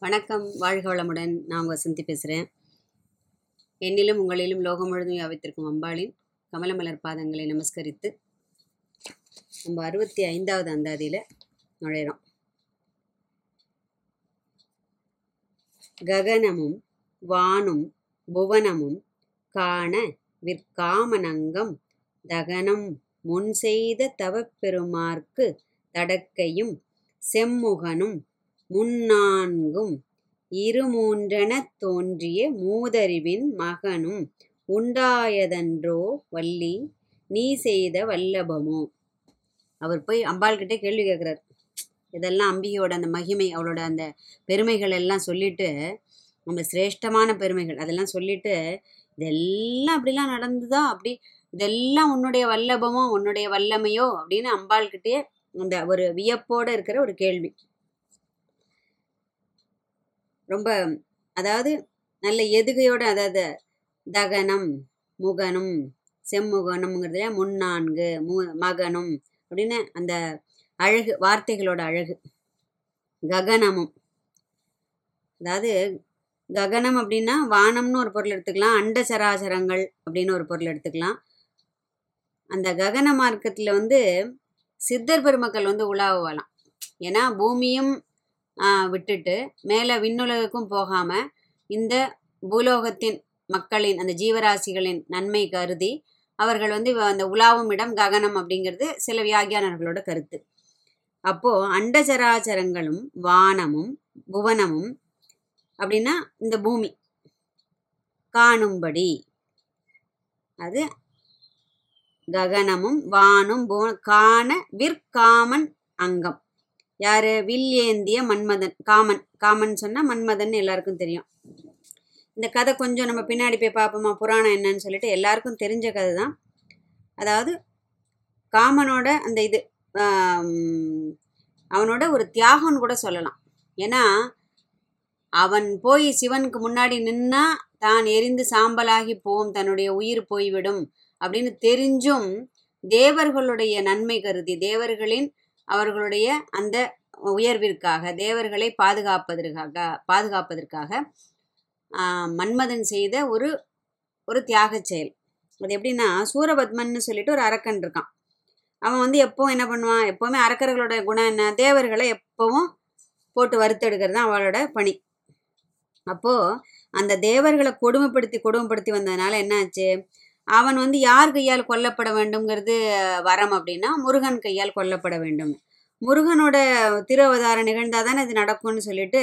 வணக்கம். வாழ்க வளமுடன். நான் உங்கள் வசந்தி பேசுகிறேன் என்னிலும் உங்களிலும் லோகம் முழுதும் யாவித்திருக்கும் அம்பாளின் கமலமலர் பாதங்களை நமஸ்கரித்து நம்ம அறுபத்தி ஐந்தாவது அந்தாதியில் நுழையிறோம். ககனமும் வானும் புவனமும் காண விற்காமனங்கம் தகனம் முன் செய்த தவப்பெருமார்க்கு தடக்கையும் செம்முகனும் முன்னான்கும். இருமூன்றென தோன்றிய மூதறிவின் மகனும் உண்டாயதன்றோ வள்ளி நீ செய்த வல்லபமோ? அவர் போய் அம்பாள்கிட்ட கேள்வி கேட்குறார் இதெல்லாம் அம்பிகையோட அந்த மகிமை அவளோட அந்த பெருமைகள் எல்லாம் சொல்லிட்டு நம்ம சிரேஷ்டமான பெருமைகள் அதெல்லாம் சொல்லிட்டு இதெல்லாம் அப்படிலாம் நடந்துதா? அப்படி இதெல்லாம் உன்னுடைய வல்லபமோ உன்னுடைய வல்லமையோ? அப்படின்னு அம்பாள்கிட்டயே அந்த ஒரு வியப்போடு இருக்கிற ஒரு கேள்வி. ரொம்ப அதாவது நல்ல எதுகையோட அதாவது தகனம் முகனும் செம்முகனம்ங்கிறதுல முன்னான்கு மு மகனும் அப்படின்னு அந்த அழகு வார்த்தைகளோட அழகு. ககனமும். அதாவது ககனம் அப்படின்னா வானம்னு ஒரு பொருள் எடுத்துக்கலாம் அண்ட சராசரங்கள் அப்படின்னு ஒரு பொருள் எடுத்துக்கலாம். அந்த ககன மார்க்கத்தில் வந்து சித்தர் பெருமக்கள் வந்து உலாவலாம். ஏன்னா பூமியும் விட்டுட்டு மேலே விண்ணுலகுக்கும் போகாமல் இந்த பூலோகத்தின் மக்களின் அந்த ஜீவராசிகளின் நன்மை கருதி அவர்கள் வந்து அந்த உலாவும் இடம் ககனம் அப்படிங்கிறது சில வியாகியானர்களோட கருத்து. அப்போது அண்டச்சராச்சரங்களும் வானமும் புவனமும் அப்படின்னா இந்த பூமி. காணும்படி. அது ககனமும் வானும் காண விற்காமன் அங்கம். யார்? வில் ஏந்திய மன்மதன். காமன். காமன் சொன்னால் மன்மதன் எல்லாருக்கும் தெரியும். இந்த கதை கொஞ்சம் நம்ம பின்னாடி போய் பார்ப்போமா? புராணம் என்னன்னு சொல்லிட்டு எல்லாருக்கும் தெரிஞ்ச கதை தான். அதாவது காமனோட அந்த இது அவனோட ஒரு தியாகம்னு கூட சொல்லலாம். ஏன்னா அவன் போய் சிவனுக்கு முன்னாடி நின்னா தான் எரிந்து சாம்பலாகி போம் தன்னுடைய உயிர் போய்விடும் அப்படின்னு தெரிஞ்சும் தேவர்களுடைய நன்மை கருதி தேவர்களின் அவர்களுடைய அந்த உயர்விற்காக தேவர்களை பாதுகாப்பதற்காக பாதுகாப்பதற்காக மன்மதன் செய்த ஒரு ஒரு தியாக செயல். அது எப்படின்னா சூரபத்மன்னு சொல்லிட்டு ஒரு அரக்கன் இருக்கான். அவன் வந்து எப்போவும் என்ன பண்ணுவான்? எப்போவுமே அரக்கர்களோட குணம் என்ன? தேவர்களை எப்போவும் போட்டு வறுத்தெடுக்கிறது தான் அவளோட பணி. அப்போது அந்த தேவர்களை கொடுமைப்படுத்தி கொடுமைப்படுத்தி வந்ததுனால என்னாச்சு? அவன் வந்து யார் கையால் கொல்லப்பட வேண்டும்ங்கிறது வரம் அப்படின்னா முருகன் கையால் கொல்லப்பட வேண்டும். முருகனோட திருவதாரம் நிகழ்ந்தால் தானே இது நடக்கும்னு சொல்லிட்டு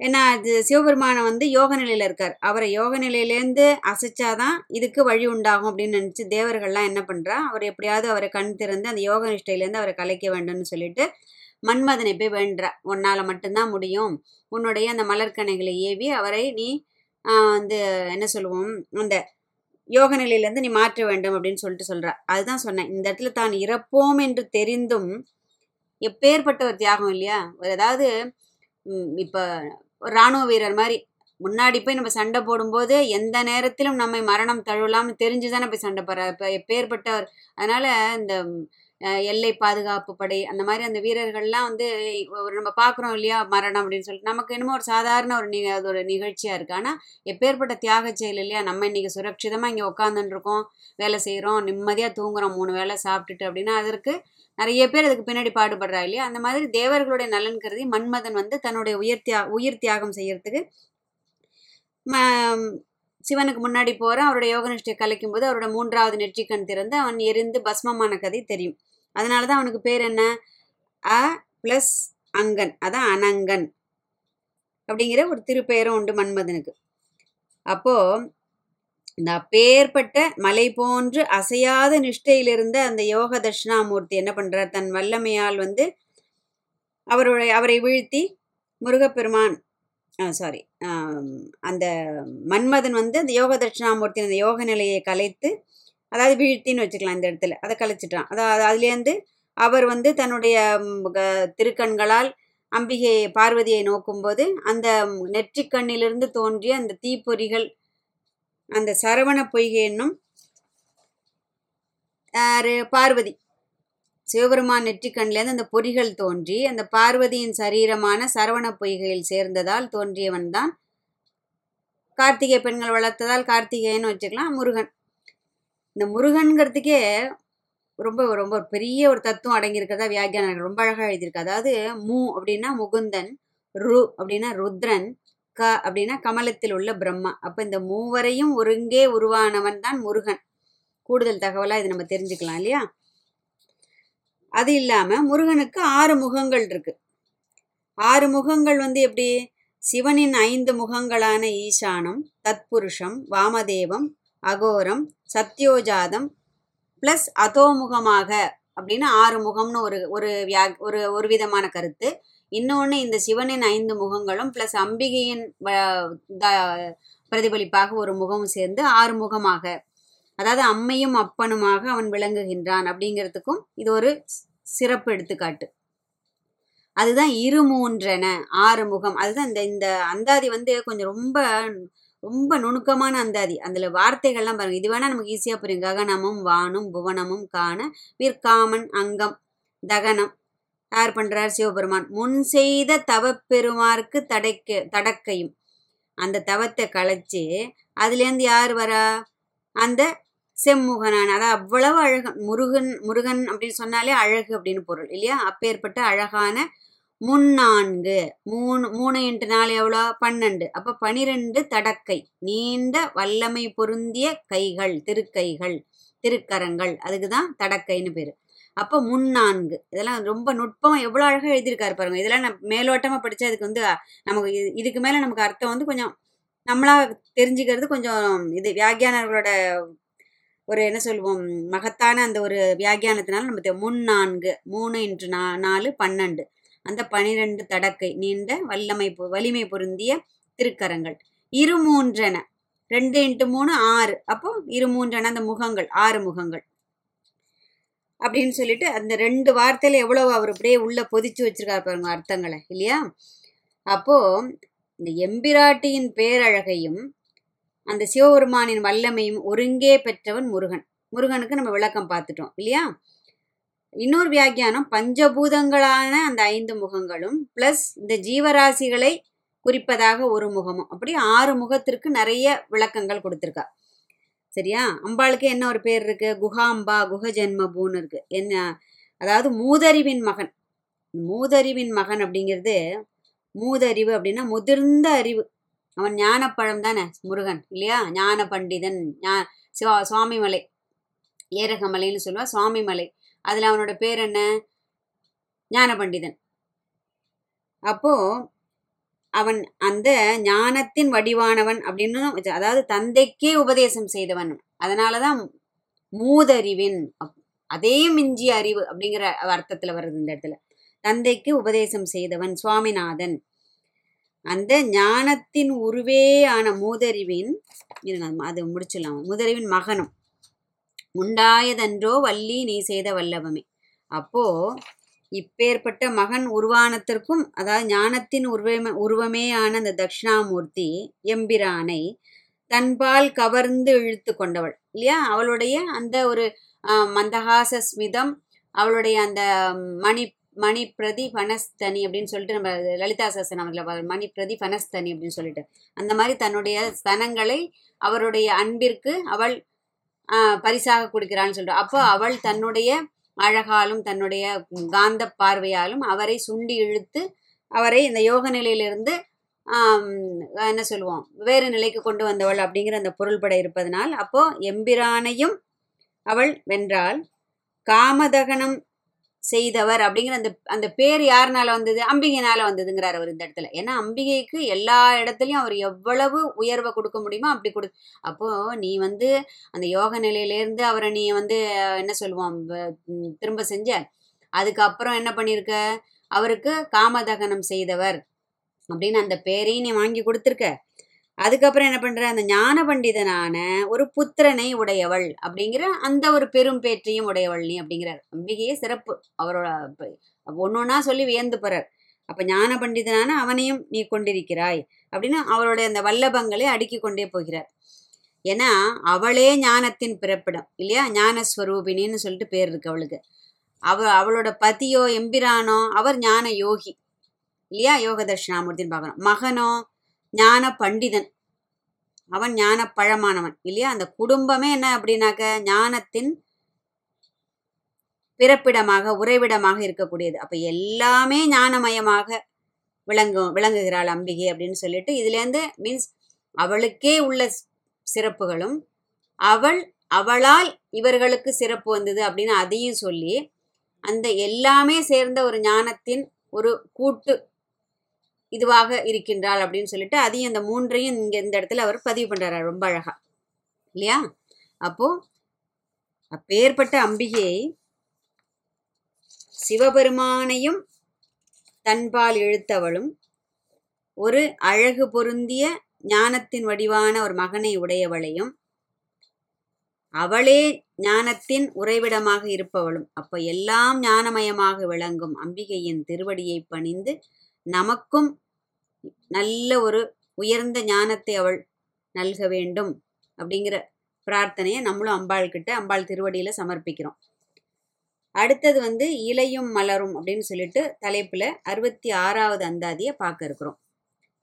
ஏன்னா அது சிவபெருமானை வந்து யோக நிலையில் இருக்கார். அவரை யோக நிலையிலேருந்து அசைச்சாதான் இதுக்கு வழி உண்டாகும் அப்படின்னு நினச்சி தேவர்கள்லாம் என்ன பண்ணுறா அவர் எப்படியாவது அவரை கண் திறந்து அந்த யோக நிஷ்டையிலேருந்து அவரை கலைக்க வேண்டும்னு சொல்லிட்டு மன்மதனை போய் வேண்டுறா உன்னால் மட்டும்தான் முடியும். உன்னுடைய அந்த மலர்கனைகளை ஏவி அவரை நீ வந்து என்ன சொல்லுவோம் அந்த யோக நிலையிலேருந்து நீ மாற்ற வேண்டும் அப்படின்னு சொல்லிட்டு சொல்கிறா அதுதான் சொன்னேன். இந்த இடத்துல தான் இறப்போம் என்று தெரிந்தும் எப்பேற்பட்ட ஒரு தியாகம் இல்லையா? ஒரு அதாவது இப்போ இராணுவ வீரர் மாதிரி முன்னாடி போய் நம்ம சண்டை போடும்போது எந்த நேரத்திலும் நம்மை மரணம் தழுவலாம்னு தெரிஞ்சு தானே போய் சண்டை போடுறாரு. இப்போ எப்பேற்பட்டவர். அதனால் இந்த எல்லை பாதுகாப்பு படை அந்த மாதிரி அந்த வீரர்கள்லாம் வந்து ஒரு நம்ம பார்க்குறோம் இல்லையா மரணம் அப்படின்னு சொல்லிட்டு நமக்கு என்னமோ ஒரு சாதாரண ஒரு நிக அது ஒரு நிகழ்ச்சியாக இருக்குது ஆனால் எப்பேற்பட்ட தியாக செயல் இல்லையா நம்ம இன்றைக்கி சுரட்சிதமாக இங்கே உட்காந்துருக்கோம் வேலை செய்கிறோம் நிம்மதியாக தூங்குறோம் மூணு வேலை சாப்பிட்டுட்டு அப்படின்னா அதற்கு நிறைய பேர் அதுக்கு பின்னாடி பாடுபடுறா இல்லையா அந்த மாதிரி தேவர்களுடைய நலன் கருதி மன்மதன் வந்து தன்னுடைய உயிர் தியா உயிர் தியாகம் செய்யறதுக்கு சிவனுக்கு முன்னாடி போகிறான் அவரோட யோகனிஷ்டை கலைக்கும் போது அவரோட மூன்றாவது நெற்றிக்கண் திறந்து அவன் எரிந்து பஸ்மமான கதை தெரியும். அதனால தான் அவனுக்கு பேர் என்ன? அ ப்ளஸ் அங்கன். அதான் அனங்கன். அப்படிங்கிற ஒரு திருப்பெயரும் உண்டு மன்மதனுக்கு. அப்போது இந்த அப்பேற்பட்ட மலை போன்று அசையாத நிஷ்டையிலிருந்த அந்த யோக தட்சிணாமூர்த்தி என்ன பண்ணுறார் தன் வல்லமையால் வந்து அவருடைய அவரை வீழ்த்தி முருகப்பெருமான் சாரி அந்த மன்மதன் வந்து அந்த யோக தட்சிணாமூர்த்தி அந்த யோக நிலையை கலைத்து அதாவது வீழ்த்தின்னு வச்சுக்கலாம் இந்த இடத்துல. அதை கலைச்சிட்டான் அதாவது அதுலேருந்து அவர் வந்து தன்னுடைய திருக்கண்களால் அம்பிகை பார்வதியை நோக்கும்போது அந்த நெற்றிக்கண்ணிலிருந்து தோன்றிய அந்த தீப்பொறிகள் அந்த சரவண பொய்கை என்னும் பார்வதி. சிவபெருமான் நெற்றிக்கண்ணிலேருந்து அந்த பொறிகள் தோன்றி அந்த பார்வதியின் சரீரமான சரவண பொய்கையில் சேர்ந்ததால் தோன்றியவன் தான் கார்த்திகை பெண்கள் வளர்த்ததால் கார்த்திகேயன்னு வச்சுக்கலாம் முருகன். இந்த முருகன்கிறதுக்கே ரொம்ப ரொம்ப பெரிய ஒரு தத்துவம் அடங்கியிருக்கிறதா வியாக்கியான ரொம்ப அழகாக எழுதியிருக்கு அதாவது மு அப்படின்னா முகுந்தன் ரு அப்படின்னா ருத்ரன் க அப்படின்னா கமலத்தில் உள்ள பிரம்மா. அப்போ இந்த மூவரையும் ஒருங்கே உருவானவன் தான் முருகன். கூடுதல் தகவலாக இது நம்ம தெரிஞ்சுக்கலாம் இல்லையா? அது இல்லாமல் முருகனுக்கு ஆறு முகங்கள் இருக்கு. ஆறு முகங்கள் வந்து எப்படி? சிவனின் ஐந்து முகங்களான ஈசானம் தத்புருஷம் வாமதேவம் அகோரம் சத்யோஜாதம் ப்ளஸ் அதோமுகமாக அப்படின்னு ஆறு முகம்னு ஒரு ஒரு வியா ஒரு ஒரு விதமான கருத்து. இன்னொன்று இந்த சிவனின் ஐந்து முகங்களும் ப்ளஸ் அம்பிகையின் வ- பிரதிபலிப்பாக ஒரு முகமும் சேர்ந்து ஆறு முகமாக அதாவது அம்மையும் அப்பனுமாக அவன் விளங்குகின்றான் அப்படிங்கிறதுக்கும் இது ஒரு சிறப்பு எடுத்துக்காட்டு. அதுதான் இருமூன்றென ஆறு முகம் அதுதான் இந்த இந்த அந்தாதி வந்து கொஞ்சம் ரொம்ப ரொம்ப நுணுக்கமான அந்தாதி அதில் வார்த்தைகள்லாம் பாருங்கள் இது வேணால் நமக்கு ஈஸியாக புரியும். ககனமும் வானும் புவனமும் காண விற்காமன் அங்கம் தகனம் யார் பண்ணுறார் சிவபெருமான். முன் செய்த தவப்பெருமாருக்கு தடைக்க தடக்கையும். அந்த தவத்தை களைச்சி அதுலேருந்து யார் வரா? அந்த செம்முகனான் அதாவது அவ்வளவு அழகன் முருகன் முருகன் அப்படின்னு சொன்னாலே அழகு அப்படின்னு பொருள் இல்லையா? அப்பேற்பட்ட அழகான முன்னான்கு. மூணு மூணு இன்ட்டு நாலு எவ்வளோ? பன்னெண்டு. அப்போ பனிரெண்டு தடக்கை. நீண்ட வல்லமை பொருந்திய கைகள் திருக்கைகள் திருக்கரங்கள். அதுக்கு தான் தடக்கைன்னு பேர். அப்போ முன்னான்கு. இதெல்லாம் ரொம்ப நுட்பம் எவ்வளோ அழகாக எழுதியிருக்காரு பாருங்க. இதெல்லாம் நான் மேலோட்டமாக படித்தா அதுக்கு வந்து நமக்கு இதுக்கு மேலே நமக்கு அர்த்தம் வந்து கொஞ்சம் நம்மளா தெரிஞ்சுக்கிறது கொஞ்சம் இது வியாக்கியானர்களோட ஒரு என்ன சொல்லுவோம் மகத்தான அந்த ஒரு வியாகியானத்தினால நம்ம முன்னான்கு. மூணு இன்று நா நாலு பன்னெண்டு. அந்த பனிரெண்டு தடக்கை நீண்ட வல்லமை வலிமை பொருந்திய திருக்கரங்கள். இருமூன்றென ரெண்டு இன்ட்டு மூணு ஆறு. அப்போ இருமூன்றென அந்த முகங்கள் ஆறு முகங்கள். அப்படின்னு சொல்லிட்டு அந்த ரெண்டு வார்த்தையில எவ்வளவு அவர் அப்படியே உள்ள பொதிச்சு வச்சிருக்காரு பாருங்க அர்த்தங்களை இல்லையா? அப்போ இந்த எம்பிராட்டியின் பேரழகையும் அந்த சிவபெருமானின் வல்லமையும் ஒருங்கே பெற்றவன் முருகன். முருகனுக்கு நம்ம விளக்கம் பார்த்துட்டோம் இல்லையா? இன்னொரு வியாக்கியானம் பஞ்சபூதங்களான அந்த ஐந்து முகங்களும் ப்ளஸ் இந்த ஜீவராசிகளை குறிப்பதாக ஒரு முகமும். அப்படி ஆறு முகத்திற்கு நிறைய விளக்கங்கள் கொடுத்துருக்கா. சரியா? அம்பாளுக்கு என்ன ஒரு பேர் இருக்கு? குஹாம்பா குஹஜன்மபூன்னு இருக்கு. என்ன? அதாவது மூதறிவின் மகன். மூதறிவின் மகன் அப்படிங்கிறது மூதறிவு அப்படின்னா முதிர்ந்த அறிவு. அவன் ஞானப்பழம் தானே? முருகன் இல்லையா? ஞான பண்டிதன் ஞா சிவா சுவாமிமலை. ஏரகமலைன்னு சொல்லுவா சுவாமிமலை. அதில் அவனோட பேர் என்ன? ஞான பண்டிதன் அப்போ அவன் அந்த ஞானத்தின் வடிவானவன் அப்படின்னு அதாவது தந்தைக்கே உபதேசம் செய்தவன். அதனால தான் மூதறிவின் அப்- அதே மிஞ்சி அறிவு அப்படிங்கிற அர்த்தத்தில் வருது இந்த இடத்துல. தந்தைக்கு உபதேசம் செய்தவன் சுவாமிநாதன். அந்த ஞானத்தின் உருவே ஆன மூதறிவின் அது- முடிச்சிடலாம். மூதறிவின் மகனும். உண்டாயதன்றோ வள்ளி நீ செய்த வல்லவமே. அப்போ இப்பேற்பட்ட மகன் உருவானத்திற்கும் அதாவது ஞானத்தின் உருவமே உருவமேயான அந்த தட்சிணாமூர்த்தி எம்பிரானை தன்பால் கவர்ந்து இழுத்து கொண்டவள் இல்லையா? அவளுடைய அந்த ஒரு ஆஹ், மந்தகாச ஸ்மிதம் அவளுடைய அந்த மணி மணி பிரதி பனஸ்தனி அப்படின்னு சொல்லிட்டு நம்ம லலிதா சாஸ்திரம் மணி பிரதி பனஸ்தனி அப்படின்னு சொல்லிட்டு அந்த மாதிரி தன்னுடைய ஸ்தனங்களை அவருடைய அன்பிற்கு அவள் பரிசாக கொடுக்கிறான்னு சொல்றோம். அப்போ அவள் தன்னுடைய அழகாலும் தன்னுடைய காந்த பார்வையாலும் அவரை சுண்டி இழுத்து அவரை இந்த யோக நிலையிலிருந்து என்ன சொல்லுவோம் வேறு நிலைக்கு கொண்டு வந்தவள் அப்படிங்கிற அந்த பொருள்பட இருப்பதனால் அப்போ எம்பிரானையும் அவள் வென்றாள். காமதகனம் செய்தவர் அப்படிங்கிற அந்த அந்த பேர் யாருனால வந்தது? அம்பிகைனால வந்ததுங்கிறார் அவர் இந்த இடத்துல. ஏன்னா அம்பிகைக்கு எல்லா இடத்துலையும் அவர் எவ்வளவு உயர்வை கொடுக்க முடியுமோ அப்படி கொடு அப்போ நீ வந்து அந்த யோக நிலையிலேருந்து அவரை நீ வந்து என்ன சொல்லுவோம் திரும்ப செஞ்ச அதுக்கப்புறம் என்ன பண்ணியிருக்க? அவருக்கு காமதகனம் செய்தவர் அப்படின்னு அந்த பேரையும் நீ வாங்கி கொடுத்துருக்க. அதுக்கப்புறம் என்ன பண்ற? அந்த ஞான பண்டிதனான ஒரு புத்திரனை உடையவள் அப்படிங்கிற அந்த ஒரு பெரும் பேற்றையும் உடையவள் நீ அப்படிங்கிறார். அம்பிகையே சிறப்பு. அவரோட ஒன்னொன்னா சொல்லி வியந்து போறார். அப்ப ஞான பண்டிதனான அவனையும் நீ கொண்டிருக்கிறாய் அப்படின்னு அவருடைய அந்த வல்லபங்களை அடுக்கி கொண்டே போகிறார். ஏன்னா அவளே ஞானத்தின் பிறப்பிடம் இல்லையா? ஞானஸ்வரூபினின்னு சொல்லிட்டு பேர் இருக்கு அவளுக்கு. அவ அவளோட பதியோ எம்பிரானோ அவர் ஞான யோகி இல்லையா? யோக தட்சிணாமூர்த்தின்னு பார்க்கணும். மகனோ ஞான பண்டிதன். அவன் ஞான பழமானவன் இல்லையா? அந்த குடும்பமே என்ன அப்படின்னாக்க ஞானத்தின் பிறப்பிடமாக உறைவிடமாக இருக்கக்கூடியது. அப்ப எல்லாமே ஞானமயமாக விளங்கும் விளங்குகிறாள் அம்பிகை அப்படின்னு சொல்லிட்டு இதுலேருந்து மீன்ஸ் அவளுக்கே உள்ள சிறப்புகளும் அவள் அவளால் இவர்களுக்கு சிறப்பு வந்தது அப்படின்னு அதையும் சொல்லி அந்த எல்லாமே சேர்ந்த ஒரு ஞானத்தின் ஒரு கூட்டு இதுவாக இருக்கின்றாள் அப்படின்னு சொல்லிட்டு அதையும் அந்த மூன்றையும் இங்கே இந்த இடத்துல அவர் பதிவு பண்ணுறாரு ரொம்ப அழகா. இல்லையா? அப்போ அப்பேற்பட்ட அம்பிகையை சிவபெருமானையும் தன்பால் இழுத்தவளும் ஒரு அழகு பொருந்திய ஞானத்தின் வடிவான ஒரு மகனை உடையவளையும் அவளே ஞானத்தின் உறைவிடமாக இருப்பவளும். அப்ப எல்லாம் ஞானமயமாக விளங்கும் அம்பிகையின் திருவடியை பணிந்து நமக்கும் நல்ல ஒரு உயர்ந்த ஞானத்தை அவள் நல்க வேண்டும் அப்படிங்கிற பிரார்த்தனையை நம்மளும் அம்பாள் கிட்ட அம்பாள் திருவடியில சமர்ப்பிக்கிறோம். அடுத்தது வந்து இலையும் மலரும் அப்படின்னு சொல்லிட்டு தலைப்புல அறுபத்தி ஆறாவது அந்தாதியை பார்க்க இருக்கிறோம்.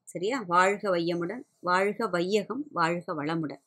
சரியா? வாழ்க வையமுடன் வாழ்க வையகம் வாழ்க வளமுடன்.